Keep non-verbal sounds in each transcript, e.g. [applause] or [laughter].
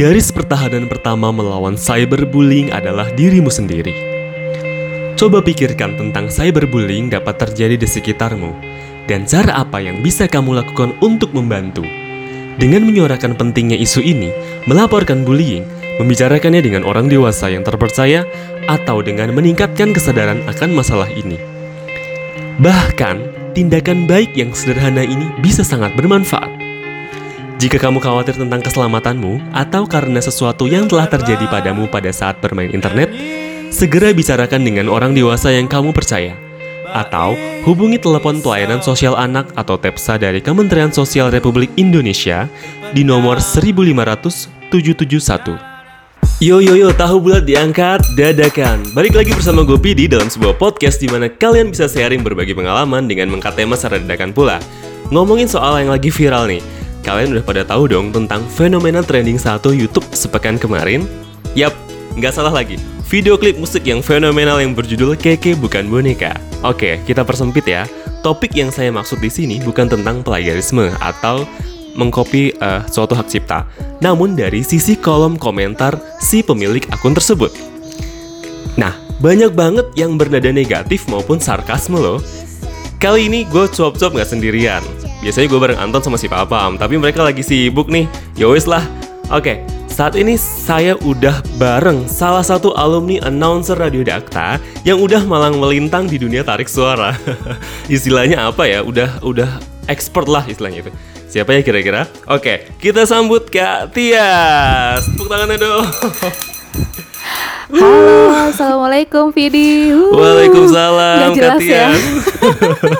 garis pertahanan pertama melawan cyberbullying adalah dirimu sendiri. Coba pikirkan tentang cyberbullying dapat terjadi di sekitarmu dan cara apa yang bisa kamu lakukan untuk membantu. Dengan menyuarakan pentingnya isu ini, melaporkan bullying, membicarakannya dengan orang dewasa yang terpercaya, atau dengan meningkatkan kesadaran akan masalah ini. Bahkan, tindakan baik yang sederhana ini bisa sangat bermanfaat. Jika kamu khawatir tentang keselamatanmu atau karena sesuatu yang telah terjadi padamu pada saat bermain internet, segera bicarakan dengan orang dewasa yang kamu percaya. Atau hubungi telepon pelayanan sosial anak atau TEPSA dari Kementerian Sosial Republik Indonesia di nomor 15000 771. Yo yo yo, tahu bulat diangkat, dadakan. Balik lagi bersama gue Pidi dalam sebuah podcast di mana kalian bisa sharing berbagi pengalaman dengan mengangkat tema secara dadakan pula. Ngomongin soal yang lagi viral nih, Kalian udah pada tahu dong tentang fenomena trending satu YouTube sepekan kemarin? Yap, nggak salah lagi. Video klip musik yang fenomenal yang berjudul Keke Bukan Boneka. Oke, kita persempit ya. Topik yang saya maksud di sini bukan tentang plagiarisme atau mengcopy uh, suatu hak cipta, namun dari sisi kolom komentar si pemilik akun tersebut. Nah, banyak banget yang bernada negatif maupun sarkasme loh. Kali ini gue cuap-cuap nggak sendirian. Biasanya gue bareng Anton sama si Papam, tapi mereka lagi sibuk nih. Yowes ya lah. Oke, saat ini saya udah bareng salah satu alumni announcer Radio Dakta yang udah malang melintang di dunia tarik suara. [laughs] istilahnya apa ya? Udah udah expert lah istilahnya itu. Siapa ya kira-kira? Oke, kita sambut Kak Tias. Tepuk tangannya dong. [laughs] Halo, assalamualaikum Vidi. Uh, Waalaikumsalam, Gak jelas ya.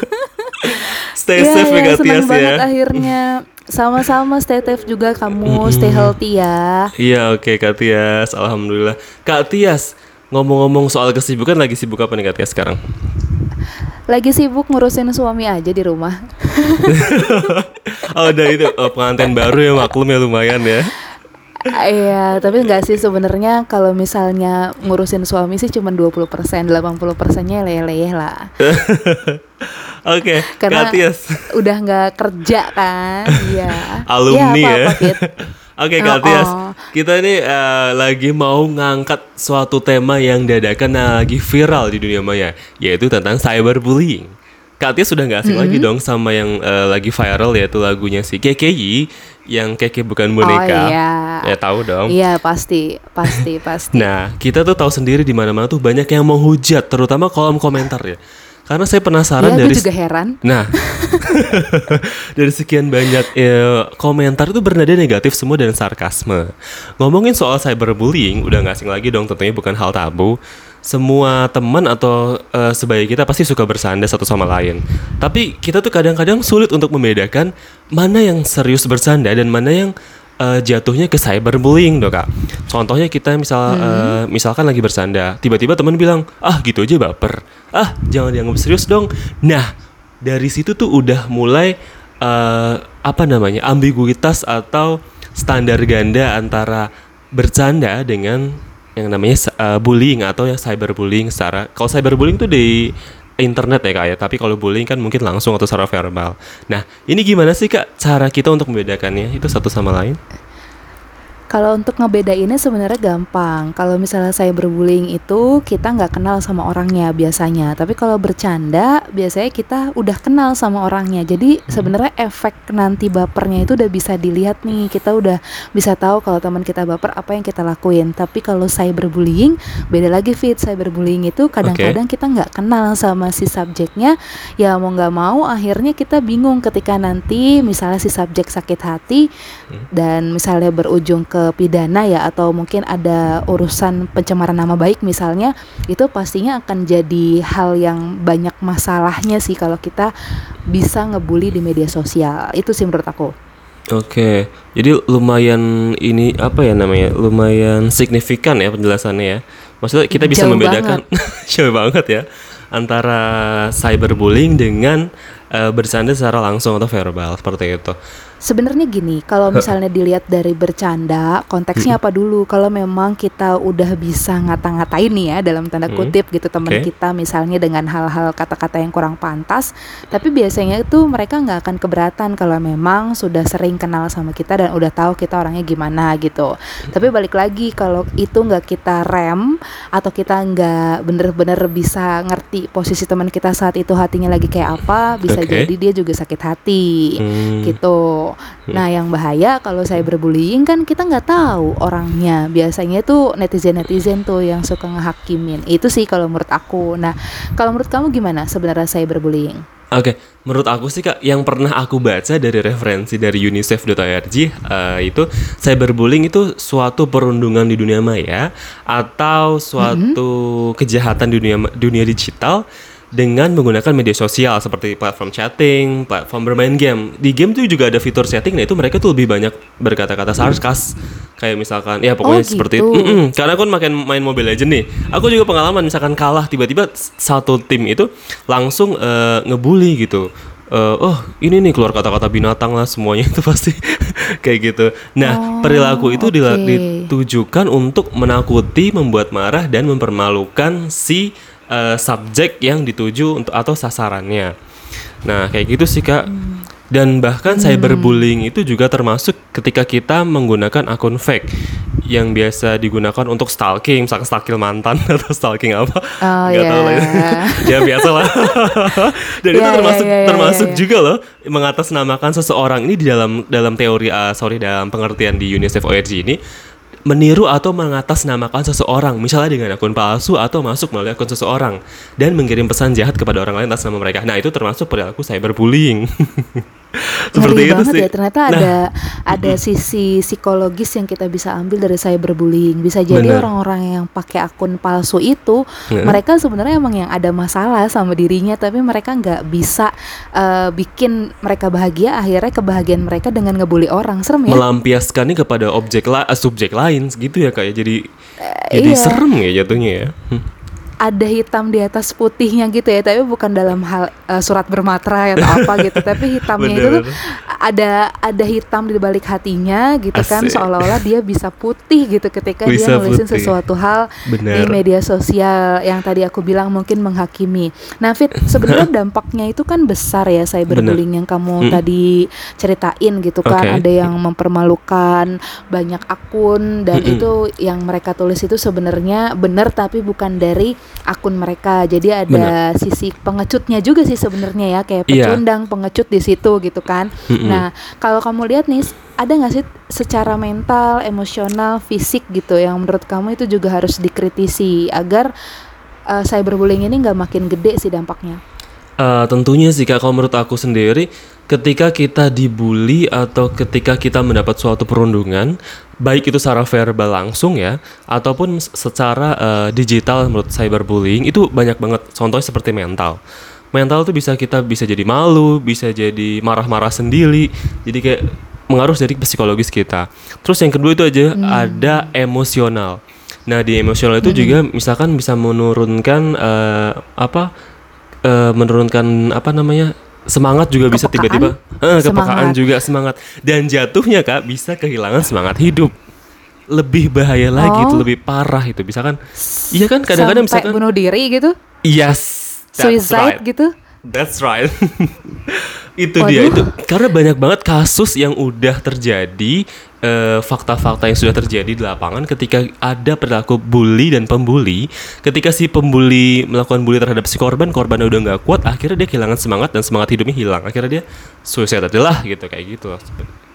[laughs] stay ya, safe ya, Katias ya. banget akhirnya. Sama-sama stay safe juga kamu, stay healthy ya. Iya oke okay, Kak Tias, Alhamdulillah. Kak Tias, ngomong-ngomong soal kesibukan lagi sibuk apa nih Kak Tias sekarang? Lagi sibuk ngurusin suami aja di rumah. [laughs] oh udah itu oh, pengantin baru ya maklum ya lumayan ya. Iya, tapi enggak sih sebenarnya kalau misalnya ngurusin suami sih cuma 20%, 80 persennya leleh lah. [laughs] Oke, okay, karena Katias. udah nggak kerja kan, [laughs] iya. Alumni ya. ya. Oke okay, Kak oh, Tias, oh. kita ini uh, lagi mau ngangkat suatu tema yang dadakan lagi viral di dunia maya, yaitu tentang cyberbullying. Kak Tia sudah nggak asing mm -hmm. lagi dong sama yang uh, lagi viral yaitu lagunya si KKI yang Keke bukan boneka. Oh iya. Ya tahu dong. Iya pasti, pasti, [laughs] pasti. nah kita tuh tahu sendiri di mana-mana tuh banyak yang mau hujat, terutama kolom komentar ya. Karena saya penasaran ya, dari juga heran. Nah, [laughs] dari sekian banyak ya, komentar itu bernada negatif semua dan sarkasme. Ngomongin soal cyberbullying, udah nggak asing lagi dong tentunya bukan hal tabu semua teman atau uh, sebaya kita pasti suka bersanda satu sama lain. Tapi kita tuh kadang-kadang sulit untuk membedakan mana yang serius bersanda dan mana yang uh, jatuhnya ke cyberbullying, dok kak. Contohnya kita misal hmm. uh, misalkan lagi bersanda, tiba-tiba teman bilang, ah gitu aja baper, ah jangan dianggap serius dong. Nah dari situ tuh udah mulai uh, apa namanya ambiguitas atau standar ganda antara bercanda dengan yang namanya uh, bullying atau yang cyberbullying secara kalau cyberbullying itu di internet ya kak ya. Tapi kalau bullying kan mungkin langsung atau secara verbal. Nah ini gimana sih kak cara kita untuk membedakannya? Itu satu sama lain kalau untuk ngebedainnya sebenarnya gampang. Kalau misalnya saya berbullying itu kita nggak kenal sama orangnya biasanya. Tapi kalau bercanda biasanya kita udah kenal sama orangnya. Jadi hmm. sebenarnya efek nanti bapernya itu udah bisa dilihat nih. Kita udah bisa tahu kalau teman kita baper apa yang kita lakuin. Tapi kalau saya berbullying beda lagi fit. Saya berbullying itu kadang-kadang okay. kita nggak kenal sama si subjeknya. Ya mau nggak mau akhirnya kita bingung ketika nanti misalnya si subjek sakit hati hmm. dan misalnya berujung ke pidana ya atau mungkin ada urusan pencemaran nama baik misalnya itu pastinya akan jadi hal yang banyak masalahnya sih kalau kita bisa ngebully di media sosial itu sih menurut aku. Oke, jadi lumayan ini apa ya namanya? Lumayan signifikan ya penjelasannya ya. Maksudnya kita bisa Jauh membedakan [laughs] jauh banget ya antara cyberbullying dengan uh, bersanda secara langsung atau verbal seperti itu. Sebenarnya gini, kalau misalnya dilihat dari bercanda, konteksnya apa dulu? Kalau memang kita udah bisa ngata-ngatain nih ya dalam tanda Hmm, kutip gitu teman oke. kita misalnya dengan hal-hal kata-kata yang kurang pantas, tapi biasanya itu mereka nggak akan keberatan kalau memang sudah sering kenal sama kita dan udah tahu kita orangnya gimana gitu. Tapi balik lagi kalau itu nggak kita rem atau kita nggak bener-bener bisa ngerti posisi teman kita saat itu hatinya lagi kayak apa, bisa Oke. jadi dia juga sakit hati Hmm, gitu. Nah, yang bahaya kalau saya berbullying kan kita nggak tahu orangnya. Biasanya tuh netizen-netizen tuh yang suka ngehakimin. Itu sih kalau menurut aku. Nah, kalau menurut kamu gimana sebenarnya saya berbullying? Oke, menurut aku sih kak, yang pernah aku baca dari referensi dari unicef.org eh, itu cyberbullying itu suatu perundungan di dunia maya atau suatu kejahatan di dunia dunia digital dengan menggunakan media sosial seperti platform chatting, platform bermain game. Di game tuh juga ada fitur setting, nah itu mereka tuh lebih banyak berkata-kata sarkas. Kayak misalkan, ya pokoknya Oh, seperti gitu. itu. Mm-mm. Karena aku kan main main Mobile Legend nih. Aku juga pengalaman misalkan kalah tiba-tiba satu tim itu langsung eh, ngebully gitu. Eh, oh ini nih keluar kata-kata binatang lah semuanya itu [laughs] pasti kayak gitu. Nah Oh, perilaku itu oke. ditujukan untuk menakuti, membuat marah dan mempermalukan si eh, subjek yang dituju untuk atau sasarannya. Nah kayak gitu sih kak. Dan bahkan cyberbullying itu juga termasuk ketika kita menggunakan akun fake yang biasa digunakan untuk stalking, misalkan stalking mantan [laughs] atau stalking apa? Oh, Nggak tahu lah. ya. [laughs] ya biasa lah. [laughs] Dan itu Ya, ya, termasuk ya, ya, termasuk ya, ya. juga loh mengatasnamakan seseorang ini di dalam dalam teori ah, sorry dalam pengertian di UNICEF ORG ini meniru atau mengatasnamakan seseorang misalnya dengan akun palsu atau masuk melalui akun seseorang dan mengirim pesan jahat kepada orang lain atas nama mereka. Nah, itu termasuk perilaku cyberbullying. [laughs] Seperti Ngeri itu banget sih. ya ternyata Nah, ada [laughs] ada sisi psikologis yang kita bisa ambil dari cyberbullying. Bisa jadi orang-orang yang pakai akun palsu itu mereka sebenarnya emang yang ada masalah sama dirinya tapi mereka nggak bisa eh, bikin mereka bahagia akhirnya kebahagiaan mereka dengan ngebully orang. Serem ya? melampiaskannya kepada objek la subjek lain gitu ya kayak jadi jadi iya. serem ya jatuhnya ya. Hmm. Ada hitam di atas putihnya gitu ya tapi bukan dalam hal eh, surat bermatra atau apa gitu [laughs] tapi hitamnya itu tuh Bener. ada ada hitam di balik hatinya gitu kan Asik. seolah-olah dia bisa putih gitu ketika Bisa dia nulisin putih. sesuatu hal di Bener. media sosial yang tadi aku bilang mungkin menghakimi. Nah, Fit, [laughs] sebenarnya dampaknya itu kan besar ya cyberbullying yang kamu Hmm. tadi ceritain gitu kan. Oke. Ada yang mempermalukan banyak akun dan Mm-mm. itu yang mereka tulis itu sebenarnya benar tapi bukan dari akun mereka. Jadi ada sisi pengecutnya juga sih sebenarnya ya kayak Iya. pecundang, pengecut di situ gitu kan. Mm-mm. Nah, kalau kamu lihat nih, ada nggak sih secara mental, emosional, fisik gitu yang menurut kamu itu juga harus dikritisi agar uh, cyberbullying ini nggak makin gede sih dampaknya? Eh, tentunya sih kak, kalau menurut aku sendiri, ketika kita dibully atau ketika kita mendapat suatu perundungan, baik itu secara verbal langsung ya, ataupun secara eh, digital menurut cyberbullying itu banyak banget. Contohnya seperti mental. Mental tuh bisa kita bisa jadi malu, bisa jadi marah-marah sendiri, jadi kayak mengaruh dari psikologis kita. Terus yang kedua itu aja ada emosional. Nah di emosional itu juga misalkan bisa menurunkan eh, apa eh, menurunkan apa namanya semangat juga bisa Kepekaan? tiba-tiba eh, kepekaan Semangat. juga semangat dan jatuhnya kak bisa kehilangan semangat hidup lebih bahaya lagi itu Oh. lebih parah itu misalkan iya kan kadang-kadang misalkan bunuh diri gitu, yes suicide right. gitu. That's right. [laughs] itu dia Waduh. itu karena banyak banget kasus yang udah terjadi eh, fakta-fakta yang sudah terjadi di lapangan ketika ada perilaku bully dan pembuli. Ketika si pembuli melakukan bully terhadap si korban korbannya udah nggak kuat akhirnya dia kehilangan semangat dan semangat hidupnya hilang. Akhirnya dia suicide adalah gitu kayak gitu.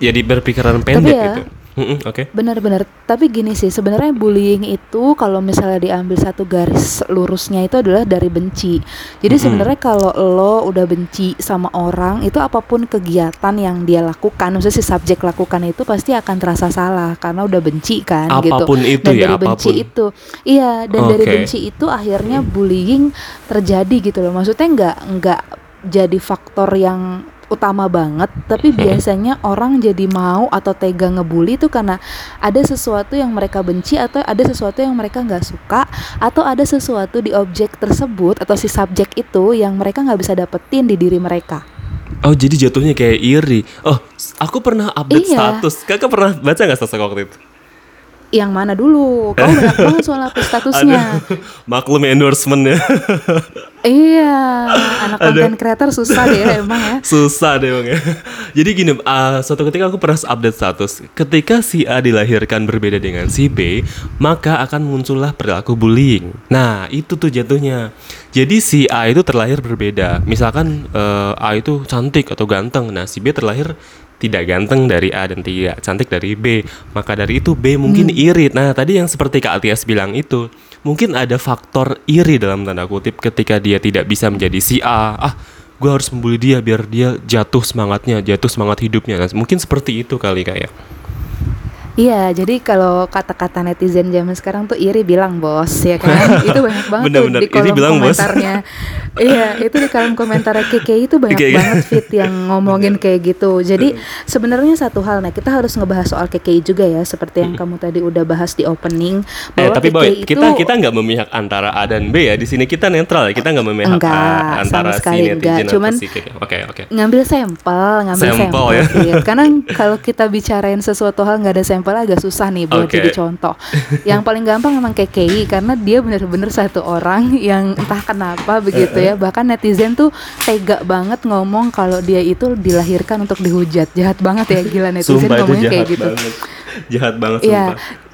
Jadi berpikiran pendek ya, gitu Mm-mm, oke Benar-benar. Tapi gini sih, sebenarnya bullying itu kalau misalnya diambil satu garis lurusnya itu adalah dari benci. Jadi Mm-mm. sebenarnya kalau lo udah benci sama orang, itu apa pun kegiatan yang dia lakukan, maksudnya si subjek lakukan itu pasti akan terasa salah karena udah benci kan Apa pun gitu. itu dan ya, dari benci apa pun. itu. Iya, dan dari Oke. benci itu akhirnya bullying terjadi gitu loh. Maksudnya nggak nggak jadi faktor yang utama banget tapi biasanya orang jadi mau atau tega ngebully itu karena ada sesuatu yang mereka benci atau ada sesuatu yang mereka nggak suka atau ada sesuatu di objek tersebut atau si subjek itu yang mereka nggak bisa dapetin di diri mereka Oh jadi jatuhnya kayak iri. Oh aku pernah update Iya. status. Kakak pernah baca nggak status waktu itu? Yang mana dulu? Kamu banyak [laughs] banget soal update statusnya. Aduh, [laughs] maklum ya endorsementnya. [laughs] Iya, anak konten creator susah deh emang ya. Susah deh bang ya. Jadi gini, uh, suatu ketika aku pernah update status. Ketika si A dilahirkan berbeda dengan si B, maka akan muncullah perilaku bullying. Nah itu tuh jatuhnya. Jadi si A itu terlahir berbeda. Misalkan uh, A itu cantik atau ganteng. Nah si B terlahir tidak ganteng dari A dan tidak cantik dari B. Maka dari itu B mungkin irit. Nah tadi yang seperti Kak Atias bilang itu, mungkin ada faktor iri dalam tanda kutip ketika dia tidak bisa menjadi si A. Ah gue harus membuli dia biar dia jatuh semangatnya, jatuh semangat hidupnya. Nah, mungkin seperti itu kali kayak. Iya, jadi kalau kata-kata netizen zaman sekarang tuh iri bilang bos, ya kan? [laughs] itu banyak banget Bener-bener, tuh di iri kolom bos. komentarnya. [laughs] iya, itu di kolom komentar KKI itu banyak banget fit yang [laughs] ngomongin kayak gitu. Jadi sebenarnya satu hal, nah kita harus ngebahas soal KKI juga ya, seperti yang kamu tadi udah bahas di opening. Eh, Bahwa tapi KKI boy, itu kita kita nggak memihak antara A dan B ya. Di sini kita netral ya. Kita nggak memihak Enggak, ah, antara sama si sekali netizen enggak. Cuman- si. Oke, oke. ngambil sampel, ngambil Sampel, sampel, ya. Fit. Karena kalau kita bicarain sesuatu hal nggak ada sampel agak susah nih buat Oke. jadi contoh. Yang paling gampang emang KKI karena dia bener-bener satu orang [laughs] yang entah kenapa begitu ya. Bahkan netizen tuh tega banget ngomong kalau dia itu dilahirkan untuk dihujat. Jahat banget ya gila netizen Sumpah ngomongnya kayak gitu. banget. Jahat banget Iya. sumpah. Ya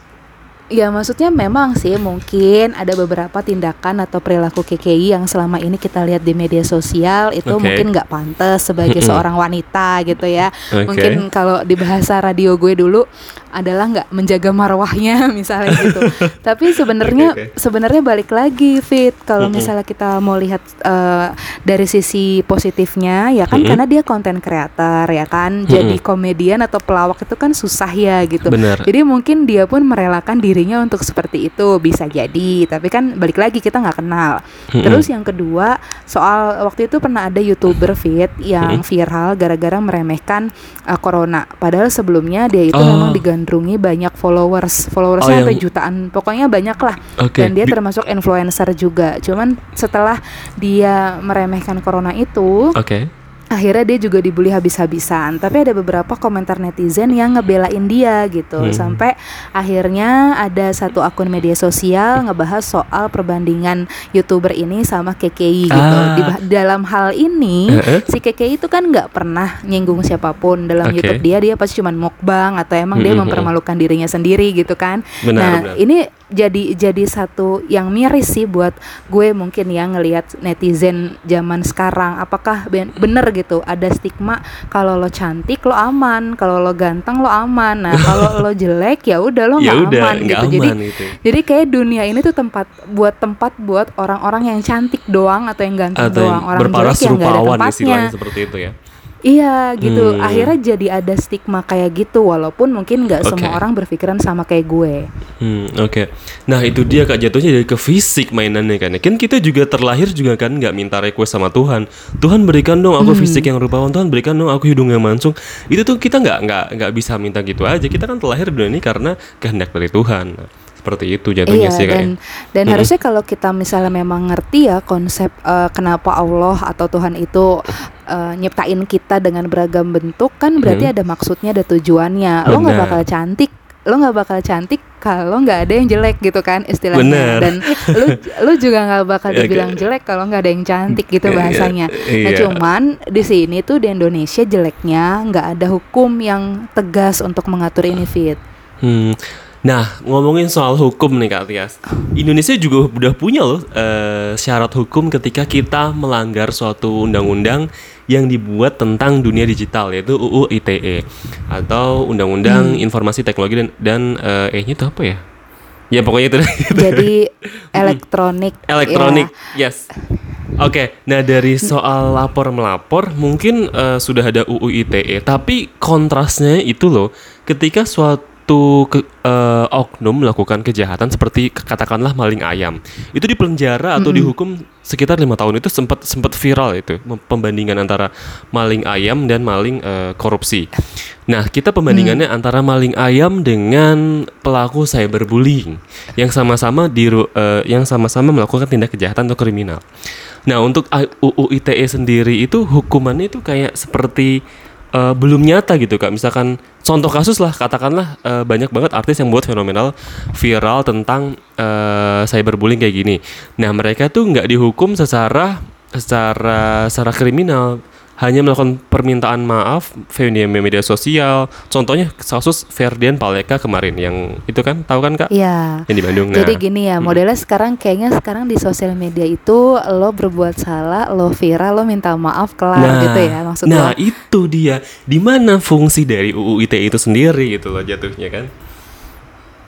maksudnya memang sih mungkin ada beberapa tindakan atau perilaku KKI yang selama ini kita lihat di media sosial itu Oke. mungkin nggak pantas sebagai seorang wanita gitu ya. Oke. Mungkin kalau di bahasa radio gue dulu adalah nggak menjaga marwahnya [laughs] misalnya gitu. Tapi sebenarnya Oke, oke. sebenarnya balik lagi fit kalau misalnya kita mau lihat eh, dari sisi positifnya ya kan karena dia konten creator ya kan. Jadi komedian atau pelawak itu kan susah ya gitu. Benar. Jadi mungkin dia pun merelakan dirinya untuk seperti itu bisa jadi, tapi kan balik lagi kita nggak kenal. Mm-mm. Terus yang kedua soal waktu itu pernah ada youtuber fit yang viral gara-gara meremehkan uh, corona. Padahal sebelumnya dia itu Oh. memang digandrungi banyak followers, followersnya Oh, sampai yang- jutaan, pokoknya banyak lah. Oke. Dan dia Di- termasuk influencer juga. Cuman setelah dia meremehkan corona itu, Oke. Akhirnya dia juga dibully habis-habisan tapi ada beberapa komentar netizen yang ngebelain dia gitu Hmm. sampai akhirnya ada satu akun media sosial ngebahas soal perbandingan youtuber ini sama KKI gitu Ah. Di dalam hal ini Heeh. si KKI itu kan nggak pernah nyinggung siapa pun dalam Oke. YouTube dia dia pasti cuma mukbang atau emang dia Mm-mm. mempermalukan dirinya sendiri gitu kan Benar, nah benar. ini jadi jadi satu yang miris sih buat gue mungkin ya ngelihat netizen zaman sekarang. Apakah ben- bener gitu ada stigma kalau lo cantik lo aman kalau lo ganteng lo aman. Nah [laughs] kalau lo jelek ya udah lo ya nggak aman nggak gitu. Aman jadi gitu. jadi kayak dunia ini tuh tempat buat tempat buat orang-orang yang cantik doang atau yang ganteng Atau doang. Yang orang berparas jelek yang nggak ada rupawan tempatnya. seperti itu ya. Iya gitu. Hmm. Akhirnya jadi ada stigma kayak gitu walaupun mungkin nggak semua Oke. orang berpikiran sama kayak gue. Hmm, oke. Nah, itu dia Kak jatuhnya dari ke fisik mainannya kan. Kan kita juga terlahir juga kan nggak minta request sama Tuhan. Tuhan berikan dong aku fisik yang rupawan, Tuhan berikan dong aku hidung yang mancung. Itu tuh kita nggak nggak nggak bisa minta gitu aja. Kita kan terlahir di dunia ini karena kehendak dari Tuhan. Seperti itu jatuhnya Iya sih Kak. ya. dan dan harusnya kalau kita misalnya memang ngerti ya konsep eh, kenapa Allah atau Tuhan itu eh, nyiptain kita dengan beragam bentuk kan berarti ada maksudnya ada tujuannya. Lo nggak Benar. bakal cantik, lo nggak bakal cantik kalau nggak ada yang jelek gitu kan istilahnya. Benar. Dan lu [laughs] lu juga nggak bakal Ya, dibilang kayak- jelek kalau nggak ada yang cantik gitu Iya, bahasanya. Nah iya. cuman di sini tuh di Indonesia jeleknya nggak ada hukum yang tegas untuk mengatur ini fit. Hmm. Nah, ngomongin soal hukum nih Kak Tias. Indonesia juga udah punya loh eh, syarat hukum ketika kita melanggar suatu undang-undang yang dibuat tentang dunia digital yaitu UU ITE atau Undang-Undang Informasi Teknologi dan dan eh E-nya itu apa ya? Ya pokoknya itu. [laughs] Jadi elektronik. Elektronik, ya. yes. Oke, nah dari soal lapor melapor mungkin eh, sudah ada UU ITE, tapi kontrasnya itu loh, ketika suatu suatu ke, eh, oknum melakukan kejahatan seperti katakanlah maling ayam itu di penjara atau dihukum sekitar lima tahun itu sempat sempat viral itu pembandingan antara maling ayam dan maling eh, korupsi. Nah kita pembandingannya antara maling ayam dengan pelaku cyberbullying yang sama-sama di ru- eh, yang sama-sama melakukan tindak kejahatan atau kriminal. Nah untuk UU ITE sendiri itu hukumannya itu kayak seperti eh, belum nyata gitu kak. Misalkan contoh kasus lah katakanlah eh, banyak banget artis yang buat fenomenal viral tentang eh, cyberbullying kayak gini. Nah mereka tuh nggak dihukum secara secara secara kriminal hanya melakukan permintaan maaf via media sosial. Contohnya kasus Ferdian Paleka kemarin yang itu kan tahu kan kak? Iya. Yang di Bandung. Nah, Jadi gini ya, modelnya sekarang kayaknya sekarang di sosial media itu lo berbuat salah, lo viral, lo minta maaf kelar gitu ya maksud nah lo. itu dia di mana fungsi dari UU ITE itu sendiri gitu loh jatuhnya kan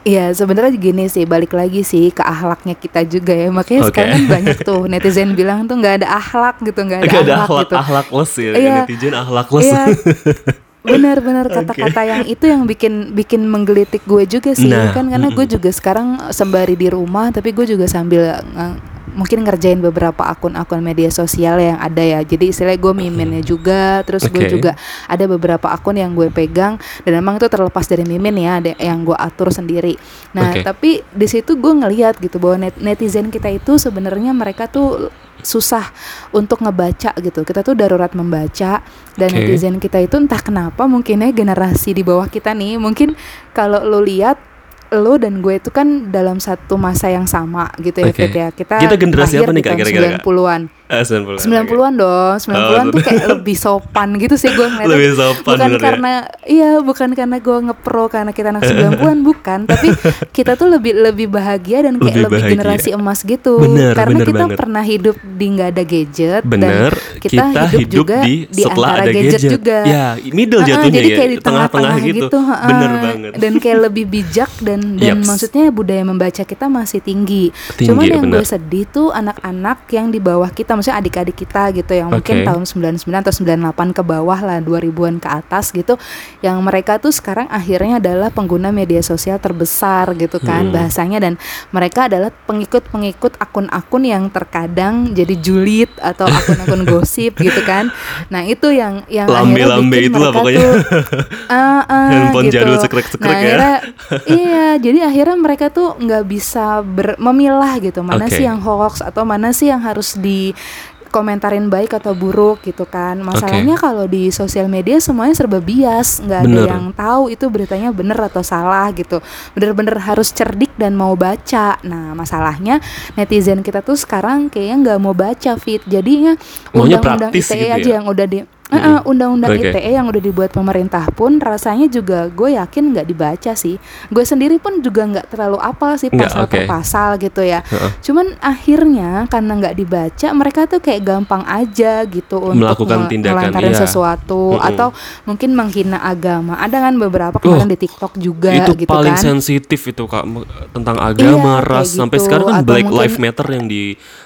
Iya, sebenarnya gini sih, balik lagi sih ke akhlaknya kita juga ya. Makanya Oke. sekarang [laughs] banyak tuh netizen bilang tuh nggak ada akhlak gitu, nggak ada Gak ada akhlak akhlak gitu. akhlakless ya Iya. netizen akhlakless Iya. [laughs] Benar-benar kata-kata yang itu yang bikin bikin menggelitik gue juga sih Nah, kan karena gue juga sekarang sembari di rumah tapi gue juga sambil mungkin ngerjain beberapa akun-akun media sosial yang ada ya jadi istilahnya gue miminnya juga terus gue Oke. juga ada beberapa akun yang gue pegang dan emang itu terlepas dari mimin ya ada yang gue atur sendiri nah Oke. tapi di situ gue ngelihat gitu bahwa net- netizen kita itu sebenarnya mereka tuh susah untuk ngebaca gitu kita tuh darurat membaca dan Oke. netizen kita itu entah kenapa mungkinnya generasi di bawah kita nih mungkin kalau lo lihat lo dan gue itu kan dalam satu masa yang sama gitu ya Oke. Fit ya kita Kita generasi apa nih, Kak, kira-kira, Kak? 90-an Eh, 90-an, 90-an dong 90-an tuh kayak [laughs] lebih sopan gitu sih gue ngeliatnya Lebih sopan, bukan bener ya? karena iya bukan karena gue ngepro karena kita anak 90-an [laughs] bukan tapi kita tuh lebih lebih bahagia dan kayak Lebih lebih, bahagia. generasi emas gitu Bener, karena bener kita banget. pernah hidup di nggak ada gadget Bener, dan kita, hidup, juga di, di, setelah antara ada gadget, gadget. juga Ya, middle jatuhnya jadi ya, kayak di tengah-tengah gitu, ha-ha. Bener banget. dan kayak lebih bijak dan [laughs] dan Yaps. maksudnya budaya membaca kita masih tinggi, Tinggi, cuman yang bener. gue sedih tuh anak-anak yang di bawah kita maksudnya adik-adik kita gitu yang mungkin Oke. tahun 99 atau 98 ke bawah lah 2000-an ke atas gitu yang mereka tuh sekarang akhirnya adalah pengguna media sosial terbesar gitu kan Hmm. bahasanya dan mereka adalah pengikut-pengikut akun-akun yang terkadang jadi julid atau akun-akun [laughs] gosip gitu kan nah itu yang yang akhirnya Lambe-lambe bikin itulah mereka pokoknya. tuh, ah, [laughs] ah, Handphone gitu. jadul sekrek-sekrek nah, ya. akhirnya, iya [laughs] jadi akhirnya mereka tuh nggak bisa ber- memilah gitu mana Oke. sih yang hoax atau mana sih yang harus di komentarin baik atau buruk gitu kan. Masalahnya kalau di sosial media semuanya serba bias nggak ada yang tahu itu beritanya bener atau salah gitu. Bener-bener harus cerdik dan mau baca. Nah masalahnya netizen kita tuh sekarang kayaknya nggak mau baca fit. Jadinya undang-undang ITE gitu aja ya? yang udah di Eh, eh, undang-undang Oke. ITE yang udah dibuat pemerintah pun rasanya juga gue yakin nggak dibaca sih gue sendiri pun juga nggak terlalu apal sih pasal per oke. pasal gitu ya Heeh. cuman akhirnya karena nggak dibaca mereka tuh kayak gampang aja gitu untuk Melakukan tindakan, iya. sesuatu Mm-mm. atau mungkin menghina agama ada kan beberapa kemarin di TikTok juga itu gitu paling kan sensitif itu kak tentang agama Iya, ras kayak sampai gitu. sekarang kan Atau Black mungkin- Lives Matter yang di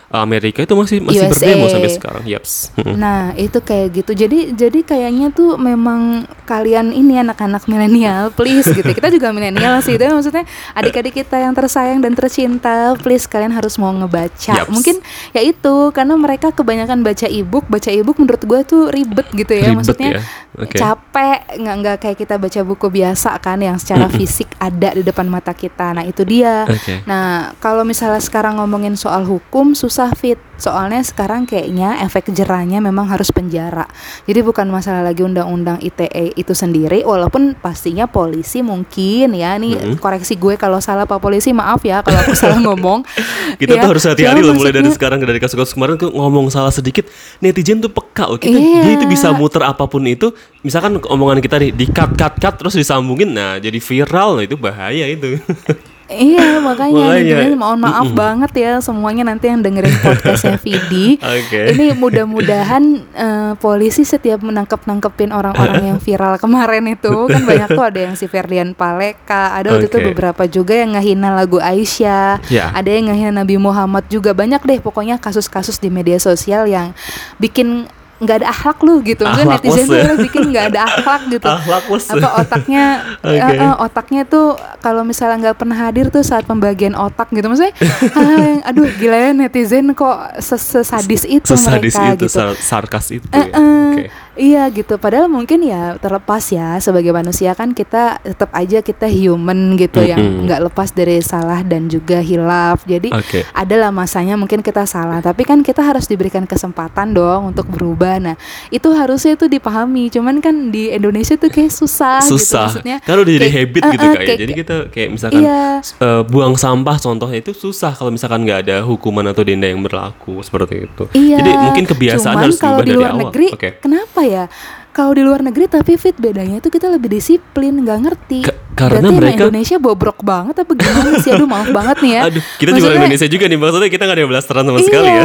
Amerika itu masih masih USA. berdemo sampai sekarang yaps Mm-mm. Nah itu kayak gitu jadi jadi kayaknya tuh memang kalian ini anak-anak milenial please gitu kita juga milenial sih tapi maksudnya adik-adik kita yang tersayang dan tercinta please kalian harus mau ngebaca Yaps. mungkin ya itu karena mereka kebanyakan baca ebook baca ebook menurut gue tuh ribet gitu ya Ribet maksudnya ya. Oke. capek nggak nggak kayak kita baca buku biasa kan yang secara fisik ada di depan mata kita nah itu dia Oke. Nah, kalau misalnya sekarang ngomongin soal hukum susah fit. Soalnya sekarang kayaknya efek jerahnya memang harus penjara. Jadi bukan masalah lagi undang-undang ITE itu sendiri walaupun pastinya polisi mungkin ya nih Mm-mm. koreksi gue kalau salah Pak polisi maaf ya kalau aku salah ngomong. [laughs] kita Ya, tuh harus hati-hati cuma loh mulai dari sekarang dari kasus-kasus kemarin tuh ngomong salah sedikit netizen tuh peka loh kita Iya. dia itu bisa muter apa pun itu misalkan omongan kita nih di cut cut cut terus disambungin nah jadi viral nah itu bahaya itu [laughs] Iya makanya, Makanya. netizen mohon maaf banget ya semuanya nanti yang dengerin [laughs] podcastnya Vidi. Oke. Ini mudah-mudahan eh, polisi setiap menangkap nangkepin orang-orang yang [laughs] viral kemarin itu kan banyak tuh ada yang si Ferdian Paleka, ada waktu itu beberapa juga yang ngehina lagu Aisyah, Ya. ada yang ngehina Nabi Muhammad juga banyak deh pokoknya kasus-kasus di media sosial yang bikin nggak ada akhlak lu gitu Akhlakless netizen tuh ya. bikin nggak ada akhlak gitu [laughs] Akhlakless. apa otaknya [laughs] Oke. eh, eh, otaknya tuh kalau misalnya nggak pernah hadir tuh saat pembagian otak gitu maksudnya yang [laughs] aduh gila ya netizen kok ses- sesadis itu Sesadis mereka itu, gitu sar- sarkas itu Eh, ya. eh, Oke. Iya gitu. Padahal mungkin ya terlepas ya sebagai manusia kan kita tetap aja kita human gitu yang Mm-mm. nggak lepas dari salah dan juga hilaf. Jadi Oke. adalah masanya mungkin kita salah, tapi kan kita harus diberikan kesempatan dong untuk berubah. Nah itu harusnya itu dipahami. Cuman kan di Indonesia tuh kayak susah. Gitu. Susah. Maksudnya Kan udah jadi kayak- habit eh, gitu eh, kayak. kayak- Jadi kita kayak misalkan Iya. eh, buang sampah contohnya itu susah kalau misalkan nggak ada hukuman atau denda yang berlaku seperti itu. Iya. Jadi mungkin kebiasaan Cuman harus kalau di dari luar awal. negeri, Oke. kenapa ya? Kalau di luar negeri tapi fit bedanya itu kita lebih disiplin, nggak ngerti. Ka- karena Berarti mereka- Indonesia bobrok banget apa gimana sih? Aduh maaf banget nih ya. Aduh, kita juga orang Maksudnya- Indonesia juga nih. Maksudnya kita nggak ada blasteran sama Iya. sekali ya.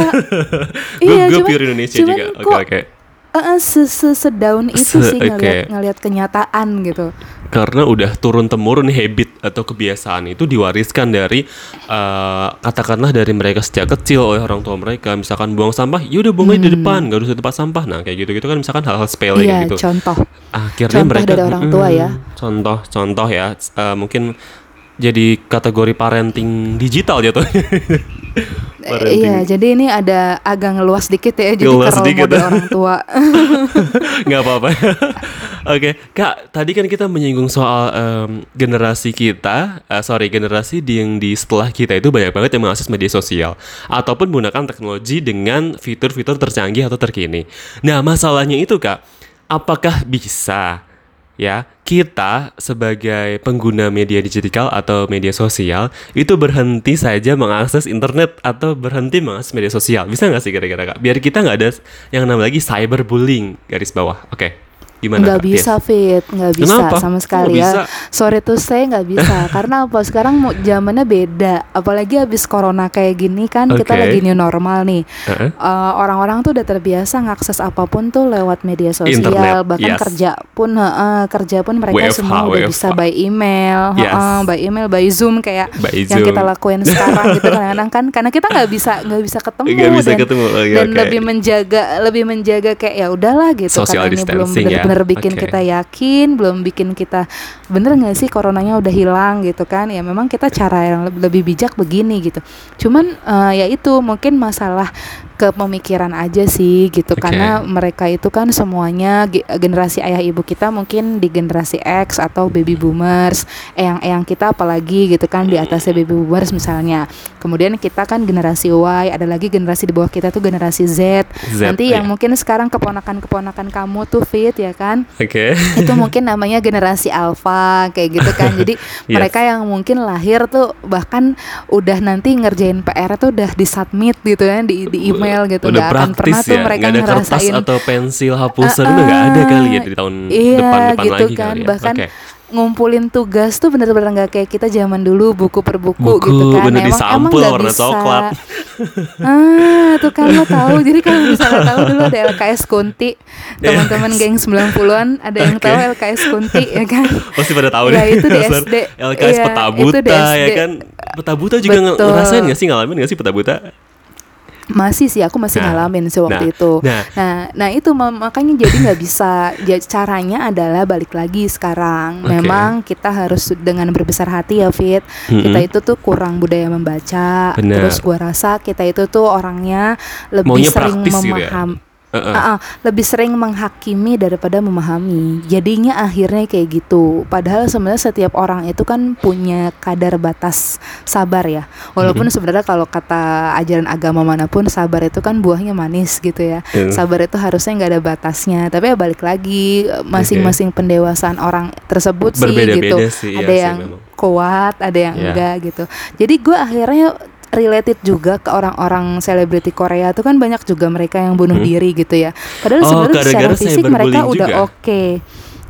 Iya, gue pure Indonesia cuman juga. Oke oke. Eh, eh, sedaun itu Se- sih ngelihat ngelihat kenyataan gitu. Karena udah turun temurun habit atau kebiasaan itu diwariskan dari eh, katakanlah dari mereka sejak kecil oleh orang tua mereka. Misalkan buang sampah, ya udah buang aja di depan, nggak usah di tempat sampah. Nah kayak gitu-gitu kan misalkan hal-hal sepele Hmm. Iya, gitu. contoh. Akhirnya contoh mereka dari orang tua ya. Contoh, contoh ya. eh, mungkin jadi kategori parenting digital jatuhnya. [laughs] Eh, iya, jadi ini ada agak ngeluas dikit ya, jadi Ngeluas dikit. model orang tua. [laughs] nggak apa-apa. [laughs] Oke, kak, tadi kan kita menyinggung soal em, generasi kita, eh, sorry generasi di yang di setelah kita itu banyak banget yang mengakses media sosial ataupun menggunakan teknologi dengan fitur-fitur tercanggih atau terkini. Nah, masalahnya itu kak, apakah bisa ya kita sebagai pengguna media digital atau media sosial itu berhenti saja mengakses internet atau berhenti mengakses media sosial. Bisa nggak sih kira-kira kak? Biar kita nggak ada yang namanya lagi cyberbullying garis bawah. Oke gimana nggak bisa Yes. fit nggak bisa Kenapa? sama sekali ya sorry tuh saya nggak bisa [laughs] karena apa sekarang mau zamannya beda apalagi habis corona kayak gini kan Oke. kita lagi new normal nih. Eh, orang-orang tuh udah terbiasa ngakses apa pun tuh lewat media sosial Internet, bahkan yes. kerja pun heeh, kerja pun mereka WFH, semua udah WFH. bisa by email Yes. heeh, by email by zoom kayak By yang Zoom. kita lakuin [laughs] sekarang gitu kadang-kadang kan karena kita nggak bisa nggak bisa ketemu Nggak bisa dan, ketemu, oke, dan oke. lebih menjaga lebih menjaga kayak ya udahlah gitu Social karena ini belum ya, benar-benar bikin oke. kita yakin belum bikin kita bener nggak sih coronanya udah hilang gitu kan ya memang kita cara yang leb- lebih bijak begini gitu cuman eh, ya itu mungkin masalah kepemikiran aja sih gitu Oke. karena mereka itu kan semuanya ge- generasi ayah ibu kita mungkin di generasi X atau baby boomers eyang-eyang kita apalagi gitu kan di atasnya baby boomers misalnya kemudian kita kan generasi Y ada lagi generasi di bawah kita tuh generasi Z, Z, nanti iya. yang mungkin sekarang keponakan-keponakan kamu tuh fit ya kan oke itu mungkin namanya generasi alpha kayak gitu kan jadi [laughs] Yes. mereka yang mungkin lahir tuh bahkan udah nanti ngerjain PR tuh udah disubmit gitu ya di, di email gitu udah nggak akan pernah tuh ya mereka nggak ada kertas ngerasain atau pensil hapusan Ah, udah nggak ada kali ya di tahun iya, depan-depan gitu lagi kan. kali ya Bahkan oke ngumpulin tugas tuh bener-bener nggak kayak kita zaman dulu buku per buku, Buku, gitu kan bener emang disampul nggak warna bisa. coklat. [laughs] ah tuh kan lo tahu jadi kalau misalnya tahu dulu ada LKS Kunti [laughs] teman-teman geng 90-an ada yang Oke. tahu LKS Kunti ya kan pasti pada tahu Ya, deh itu di [laughs] SD. LKS Iya, peta itu di ya SD. kan peta buta juga Betul. ngerasain gak sih ngalamin gak sih peta buta masih sih aku masih Nah, ngalamin sih nah, waktu itu nah. nah nah itu ma- makanya jadi nggak bisa ya, caranya adalah balik lagi sekarang Oke. memang kita harus dengan berbesar hati ya Fit kita Mm-mm. itu tuh kurang budaya membaca Bener. terus gua rasa kita itu tuh orangnya lebih Maunya sering praktis gitu ya? Memaham Heeh. Ah, ah, lebih sering menghakimi daripada memahami. Jadinya akhirnya kayak gitu. Padahal sebenarnya setiap orang itu kan punya kadar batas sabar ya. Walaupun sebenarnya kalau kata ajaran agama mana pun sabar itu kan buahnya manis gitu ya. Hmm. Sabar itu harusnya nggak ada batasnya. Tapi ya balik lagi masing-masing pendewasaan orang tersebut sih gitu. sih, iya ada sih yang memang. kuat, ada yang Iya. enggak gitu. Jadi gue akhirnya related juga ke orang-orang selebriti Korea itu kan banyak juga mereka yang bunuh Hmm. diri gitu ya. Padahal Oh, sebenarnya secara fisik mereka udah oke.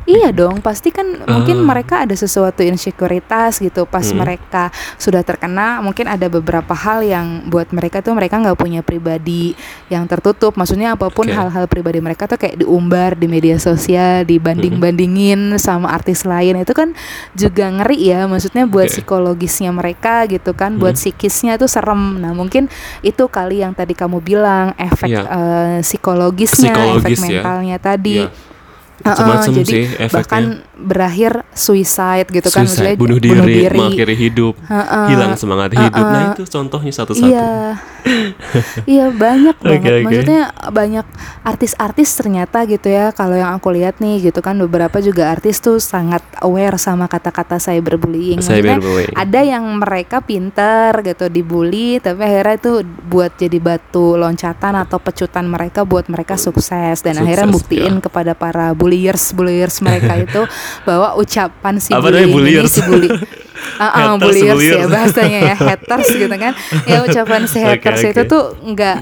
Iya dong, pasti kan mungkin Ah. mereka ada sesuatu insekuritas gitu pas Mm. mereka sudah terkena. Mungkin ada beberapa hal yang buat mereka tuh mereka nggak punya pribadi yang tertutup. Maksudnya apa pun hal-hal pribadi mereka tuh kayak diumbar di media sosial, dibanding-bandingin sama artis lain itu kan juga ngeri ya. Maksudnya buat Oke. psikologisnya mereka gitu kan, buat Mm. psikisnya tuh serem. Nah mungkin itu kali yang tadi kamu bilang efek Iya. eh, psikologisnya, Psikologis efek ya. mentalnya tadi. Iya. Macam-macam jadi sih efeknya. bahkan berakhir suicide gitu kan Suicide, maksudnya bunuh di- diri, mengakhiri hidup, Heeh. hilang semangat hidup. Heeh. Nah itu contohnya satu-satu. Iya, [laughs] iya banyak banget. oke. Maksudnya banyak artis-artis ternyata gitu ya. Kalau yang aku lihat nih gitu kan beberapa juga artis tuh sangat aware sama kata-kata cyberbullying. Cyberbullying. ada yang mereka pinter gitu dibully, tapi akhirnya itu buat jadi batu loncatan atau pecutan mereka buat mereka sukses dan akhirnya Sukses, buktiin ya. kepada para bulliers bulliers mereka [laughs] itu bahwa ucapan si Apa bullying ini bulliers? si bully [laughs] Ah, ah, Haters, bulliers ya bulliers. bahasanya ya [laughs] haters gitu kan ya ucapan si haters oke. itu tuh nggak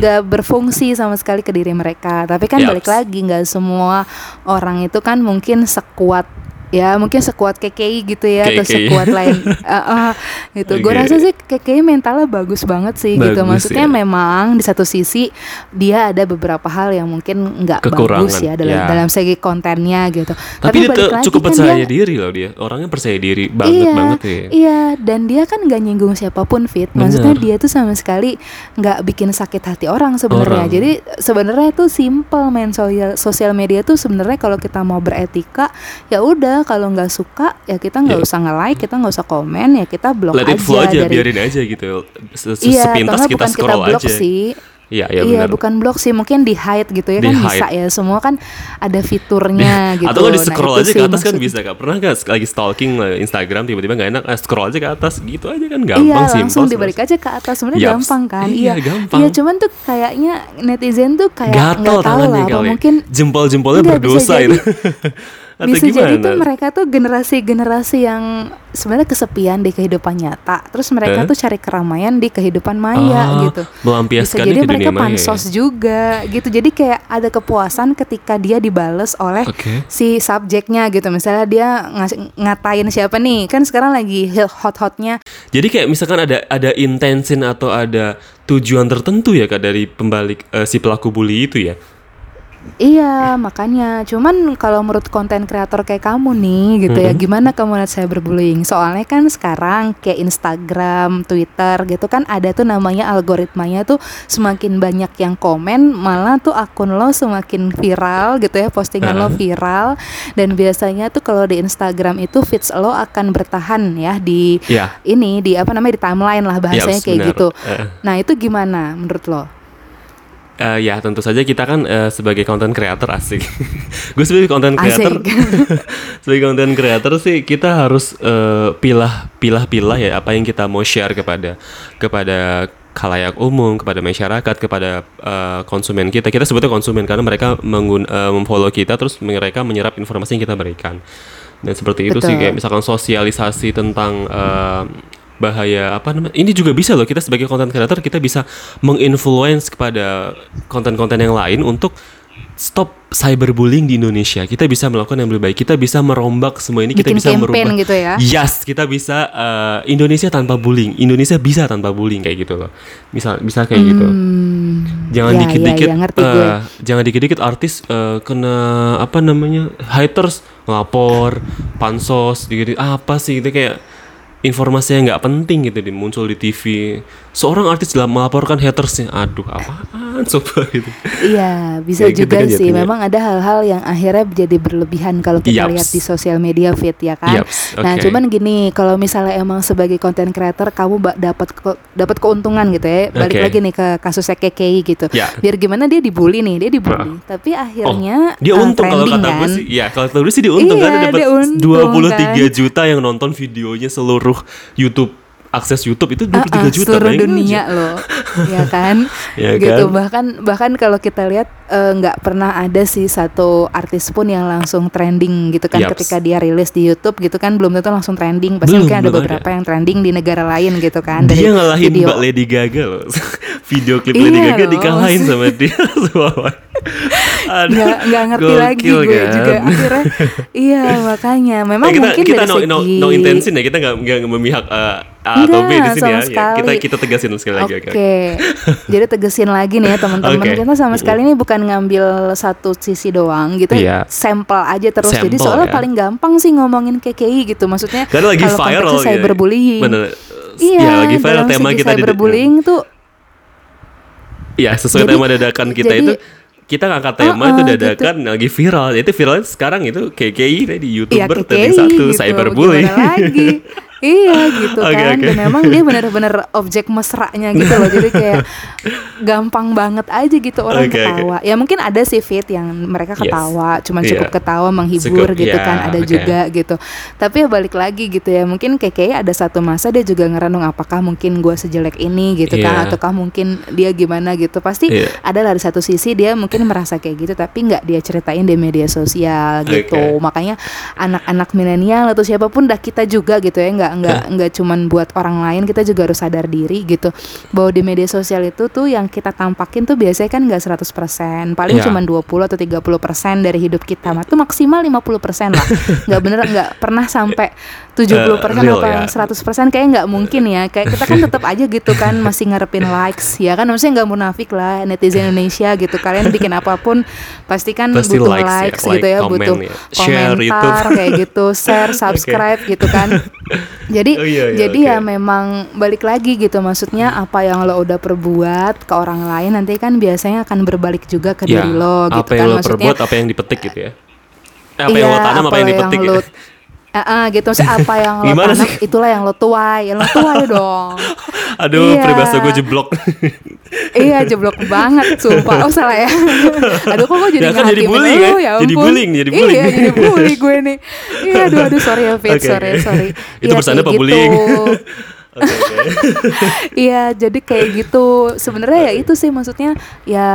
nggak berfungsi sama sekali ke diri mereka tapi kan Yaps. balik lagi nggak semua orang itu kan mungkin sekuat ya mungkin sekuat KKI gitu ya atau KKI. sekuat lain [laughs] Ah, ah, gitu gue Oke. rasa sih KKI mentalnya bagus banget sih gitu Bagus maksudnya ya. memang di satu sisi dia ada beberapa hal yang mungkin nggak bagus ya dalam ya. dalam segi kontennya gitu Tapi, dia balik tuh lagi cukup kan percaya dia- diri loh dia. Orangnya percaya diri banget iya, banget ya. Iya, dan dia kan nggak nyinggung siapa pun fit. Maksudnya Bener. dia tuh sama sekali nggak bikin sakit hati orang sebenarnya. Jadi sebenarnya tuh simple main sosial sosial media tuh sebenarnya kalau kita mau beretika ya udah kalau nggak suka ya kita nggak Iya. usah nge-like, kita nggak usah komen ya kita blok Let aja, it flow aja, dari biarin aja gitu. Se- Iya, Sepintas nggak kita bukan kita blok aja. sih. Iya, iya iya, benar. bukan blok sih, mungkin di hide gitu ya Di kan hide. bisa ya. Semua kan ada fiturnya gitu. Atau nggak di Nah, scroll itu aja sih ke atas kan bisa kak Pernah gak lagi stalking Instagram tiba-tiba gak enak eh, Scroll aja ke atas gitu aja kan Iya gampang langsung dibalik aja ke atas sebenarnya Yaps. gampang kan Iya, iya gampang. iya cuman tuh kayaknya netizen tuh kayak nggak tahu lah apa kali mungkin Jempol-jempolnya berdosa itu [laughs] Atau bisa jadi gimana? tuh mereka tuh generasi-generasi yang sebenarnya kesepian di kehidupan nyata terus mereka Eh? tuh cari keramaian di kehidupan maya Ah, gitu bisa jadi ke mereka maya ya? pansos juga gitu jadi kayak ada kepuasan ketika dia dibales oleh Oke si subjeknya gitu misalnya dia ngas- ngatain siapa nih kan sekarang lagi hot-hotnya Jadi kayak misalkan ada ada intensin atau ada tujuan tertentu ya kak dari pembalik eh, si pelaku bully itu ya. Iya, makanya. Cuman kalau menurut konten kreator kayak kamu nih gitu ya, gimana kamu lihat cyberbullying? Soalnya kan sekarang kayak Instagram, Twitter gitu kan ada tuh namanya algoritmanya tuh semakin banyak yang komen, malah tuh akun lo semakin viral gitu ya, postingan lo viral dan biasanya tuh kalau di Instagram itu feeds lo akan bertahan ya di Iya. ini di apa namanya di timeline lah bahasanya Yaps, kayak benar. gitu. Eh. Nah, itu gimana menurut lo? Eh, ya tentu saja kita kan eh, sebagai content creator asik. [laughs] Gue sebagai content creator, [laughs] sebagai content creator sih kita harus eh, pilah pilah pilah ya apa yang kita mau share kepada kepada khalayak umum, kepada masyarakat, kepada eh, konsumen kita. Kita sebutnya konsumen karena mereka menggun eh, memfollow kita terus mereka menyerap informasi yang kita berikan. Dan seperti itu sih Betul. kayak misalkan sosialisasi tentang bahaya apa namanya ini juga bisa loh kita sebagai content creator kita bisa menginfluence kepada konten-konten yang lain untuk stop cyberbullying di Indonesia. Kita bisa melakukan yang lebih baik. Kita bisa merombak semua ini kita Bikin bisa campaign merubah. gitu ya? yes kita bisa eh, Indonesia tanpa bullying. Indonesia bisa tanpa bullying kayak gitu loh. Misal bisa kayak gitu. Hmm, jangan ya, dikit-dikit ya, ya, gue. eh, jangan dikit-dikit artis eh, kena apa namanya haters ngelapor pansos dikit apa sih gitu kayak informasi yang nggak penting gitu di muncul di TV seorang artis dalam melaporkan hatersnya aduh apaan coba gitu Iya, bisa Kayak gitu juga kan sih. jatuhnya. Memang ada hal-hal yang akhirnya jadi berlebihan kalau kita Yaps. lihat di sosial media fit ya kan. Yaps, Nah, cuman gini, kalau misalnya emang sebagai content creator kamu dapat ke- dapat keuntungan gitu ya. Balik Oke. lagi nih ke kasusnya KKI gitu. Ya. Biar gimana dia dibully nih, dia dibully. Tapi akhirnya Oh, dia eh, untung kalau trending kata gue kan. sih ya kalau kata gue sih dia untung Iya, kan dia dapat dia untung 23 kan. juta yang nonton videonya seluruh YouTube akses YouTube itu 23 Ah, ah, juta seluruh dunia aja. loh, [laughs] ya kan? Ya gitu kan? bahkan bahkan kalau kita lihat eh, nggak pernah ada sih satu artis pun yang langsung trending gitu kan Yaps. ketika dia rilis di YouTube gitu kan belum tentu langsung trending pasti Belum, mungkin ada beberapa ada. yang trending di negara lain gitu kan dia dari ngalahin video Mbak Lady Gaga loh [laughs] video klip Iya Lady Gaga loh, dikalahin sama [laughs] dia. Aduh, nggak ngerti lagi gue kan? juga akhirnya iya makanya memang Eh, kita mungkin kita dari no, no, segi no intention ya kita nggak memihak eh, A atau B di sini sama ya. ya. Kita sekali. kita tegasin sekali lagi. Oke, oke. jadi tegesin lagi nih ya teman-teman Oke. kita sama sekali ini bukan ngambil satu sisi doang gitu, Iya. sampel aja terus. jadi Sampel, soalnya ya. paling gampang sih ngomongin KKI gitu, maksudnya Karena lagi kalau viral ya. cyberbullying. Bener. Iya, ya, lagi viral tema kita di cyberbullying tuh Ya, sesuai Jadi- tema dadakan kita jadi- itu kita ngangkat tema Uh-uh, itu gitu. dadakan lagi viral. Itu viralnya sekarang itu KKI Iya YouTuber KKI tadi satu gitu, cyberbullying. lagi [laughs] Iya gitu kan oke. Dan emang dia [laughs] bener-bener objek mesranya gitu loh Jadi kayak gampang banget aja gitu orang oke. ketawa Ya mungkin ada sih fit yang mereka Yes. ketawa Cuman Iya. cukup ketawa menghibur Cukup, gitu ya, kan Ada oke. juga gitu Tapi ya balik lagi gitu ya Mungkin kayak kayak ada satu masa dia juga ngerenung Apakah mungkin gue sejelek ini gitu kan Iya. Ataukah mungkin dia gimana gitu Pasti Iya. ada di satu sisi dia mungkin merasa kayak gitu Tapi nggak dia ceritain di media sosial gitu Oke. makanya anak-anak milenial atau siapa pun dah kita juga gitu ya nggak nggak nggak cuman buat orang lain kita juga harus sadar diri gitu. Bahwa di media sosial itu tuh yang kita tampakin tuh biasanya kan nggak 100% paling Ya. cuman 20 atau 30% dari hidup kita. Mah tuh maksimal 50% lah. [laughs] Nggak bener nggak pernah sampai 70% real atau ya. 100% kayak nggak mungkin ya kayak kita kan tetap aja gitu kan [laughs] masih ngarepin likes ya kan maksudnya nggak munafik lah netizen Indonesia gitu kalian bikin apa pun pasti kan Pasti butuh likes ya, likes, like, gitu ya comment butuh ya. Share komentar YouTube. kayak gitu [laughs] share subscribe gitu kan jadi Oh, iya, iya, jadi oke. ya memang balik lagi gitu maksudnya apa yang lo udah perbuat ke orang lain nanti kan biasanya akan berbalik juga ke Ya, diri lo gitu apa yang kan lo maksudnya perbuat, apa yang dipetik gitu ya. Eh, apa yang Iya, lo tanam, apa yang dipetik lo, ya. [laughs] Ah, ah, gitu maksudnya apa yang lo Gimana tanam sih? itulah yang lo tuai ya lo tuai dong [laughs] Aduh, Iya. peribahasa gue jeblok. iya jeblok banget sumpah oh salah ya [laughs] aduh kok gue jadi Ya kan jadi lo, kan? ya Jadi bullying, jadi bullying. iya jadi bully gue nih iya [laughs] aduh aduh sorry ya Fit Oke, sorry sorry Itu Iya, bercanda kayak apa bullying? Oke, oke. Iya, jadi kayak gitu. Sebenarnya ya itu sih maksudnya ya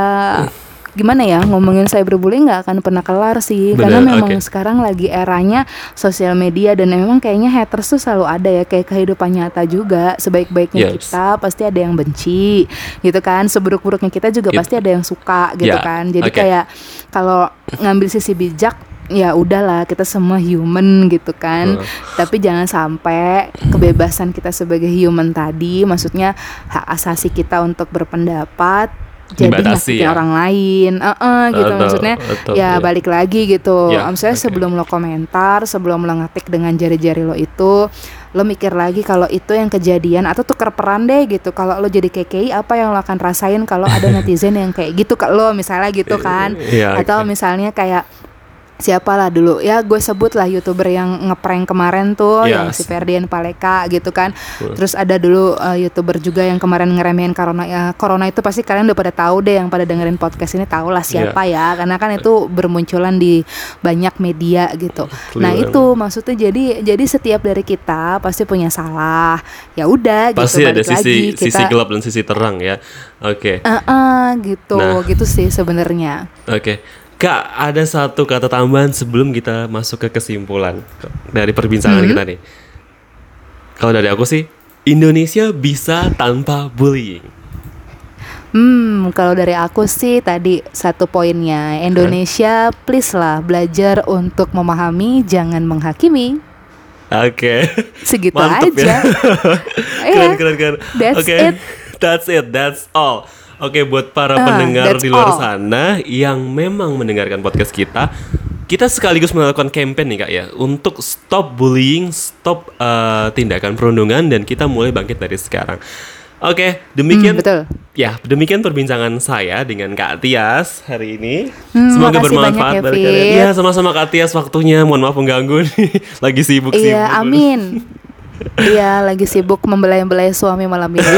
gimana ya ngomongin cyberbullying nggak akan pernah kelar sih karena Bener, memang oke. sekarang lagi eranya sosial media dan memang kayaknya haters tuh selalu ada ya kayak kehidupan nyata juga sebaik-baiknya Yes. kita pasti ada yang benci gitu kan seburuk-buruknya kita juga It- pasti ada yang suka gitu Ya, kan jadi oke. kayak kalau ngambil sisi bijak ya udahlah kita semua human gitu kan Hmm. tapi jangan sampai kebebasan kita sebagai human tadi maksudnya hak asasi kita untuk berpendapat jadi Dibatasi ya. orang lain Heeh, gitu Betul, maksudnya ya iya. balik lagi gitu Ya, maksudnya oke. sebelum lo komentar sebelum lo ngetik dengan jari-jari lo itu lo mikir lagi kalau itu yang kejadian atau tuker peran deh gitu kalau lo jadi KKI apa yang lo akan rasain kalau ada [laughs] netizen yang kayak gitu ke lo misalnya gitu kan Iya, atau oke. misalnya kayak siapa lah dulu ya gue sebut lah youtuber yang ngeprank kemarin tuh yang Yes. si Ferdian Paleka gitu kan terus ada dulu uh, youtuber juga yang kemarin ngeremehin corona ya corona itu pasti kalian udah pada tahu deh yang pada dengerin podcast ini tahu lah siapa ya karena kan itu bermunculan di banyak media gitu nah Keliruan. itu maksudnya jadi jadi setiap dari kita pasti punya salah ya udah Pasti gitu ada sisi lagi sisi kita gelap dan sisi terang ya. Oke. Eh-eh, gitu Nah. gitu sih sebenarnya Oke. Kak, ada satu kata tambahan sebelum kita masuk ke kesimpulan dari perbincangan Hmm. kita nih. Kalau dari aku sih, Indonesia bisa tanpa bullying. Hmm, kalau dari aku sih tadi satu poinnya Indonesia please lah belajar untuk memahami jangan menghakimi Oke. segitu Mantep aja. [laughs] ya. Keren, keren, keren. That's Oke. it. That's it. That's all. Oke, buat para Ah, pendengar di luar all. sana yang memang mendengarkan podcast kita, kita sekaligus melakukan campaign nih kak ya untuk stop bullying, stop eh, tindakan perundungan dan kita mulai bangkit dari sekarang. Oke, demikian. Hmm, betul. Ya, demikian perbincangan saya dengan Kak Tias hari ini. Hmm, Semoga bermanfaat banyak ya, kalian. Iya, sama-sama Kak Tias waktunya. Mohon maaf mengganggu nih. [laughs] Lagi sibuk-sibuk. Iya, amin. Iya, lagi sibuk membelai-belai suami malam ini [laughs]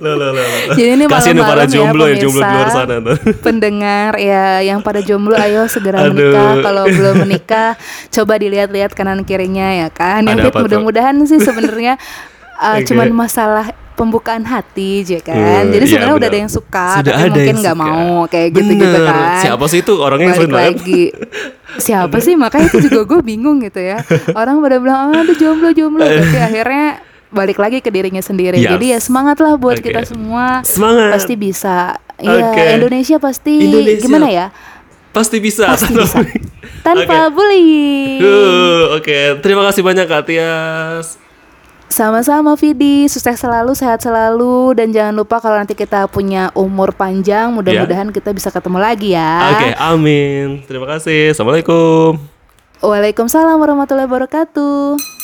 loh. Loh, loh. Jadi ini Kasihan tuh para ya, jomblo ya, jomblo di luar sana tuh. [laughs] Pendengar ya yang pada jomblo ayo segera Aduh. menikah kalau belum menikah coba dilihat-lihat kanan kirinya ya kan. Yang mudah-mudahan sih sebenarnya uh, [laughs] Oke. cuman masalah pembukaan hati aja kan. Hmm, Jadi iya, sebenarnya udah benar. ada yang suka Sudah tapi ada mungkin yang nggak mau kayak gitu-gitu kan. Siapa sih itu orangnya yang Balik sebenarnya? lagi [laughs] siapa sih makanya itu juga gue bingung gitu ya orang pada bilang ah aduh jomblo jomblo tapi akhirnya balik lagi ke dirinya sendiri. Yes. Jadi ya semangat lah buat Oke. kita semua. Semangat. Pasti bisa. Iya, Oke. Indonesia pasti Indonesia. gimana ya? Pasti bisa. Pasti bisa. [laughs] Tanpa Oke. bullying. Uh, Oke, terima kasih banyak Kak Tias. Sama-sama Vidi, sukses selalu, sehat selalu dan jangan lupa kalau nanti kita punya umur panjang, mudah-mudahan kita bisa ketemu lagi ya. Oke, amin. Terima kasih. Assalamualaikum. Waalaikumsalam warahmatullahi wabarakatuh.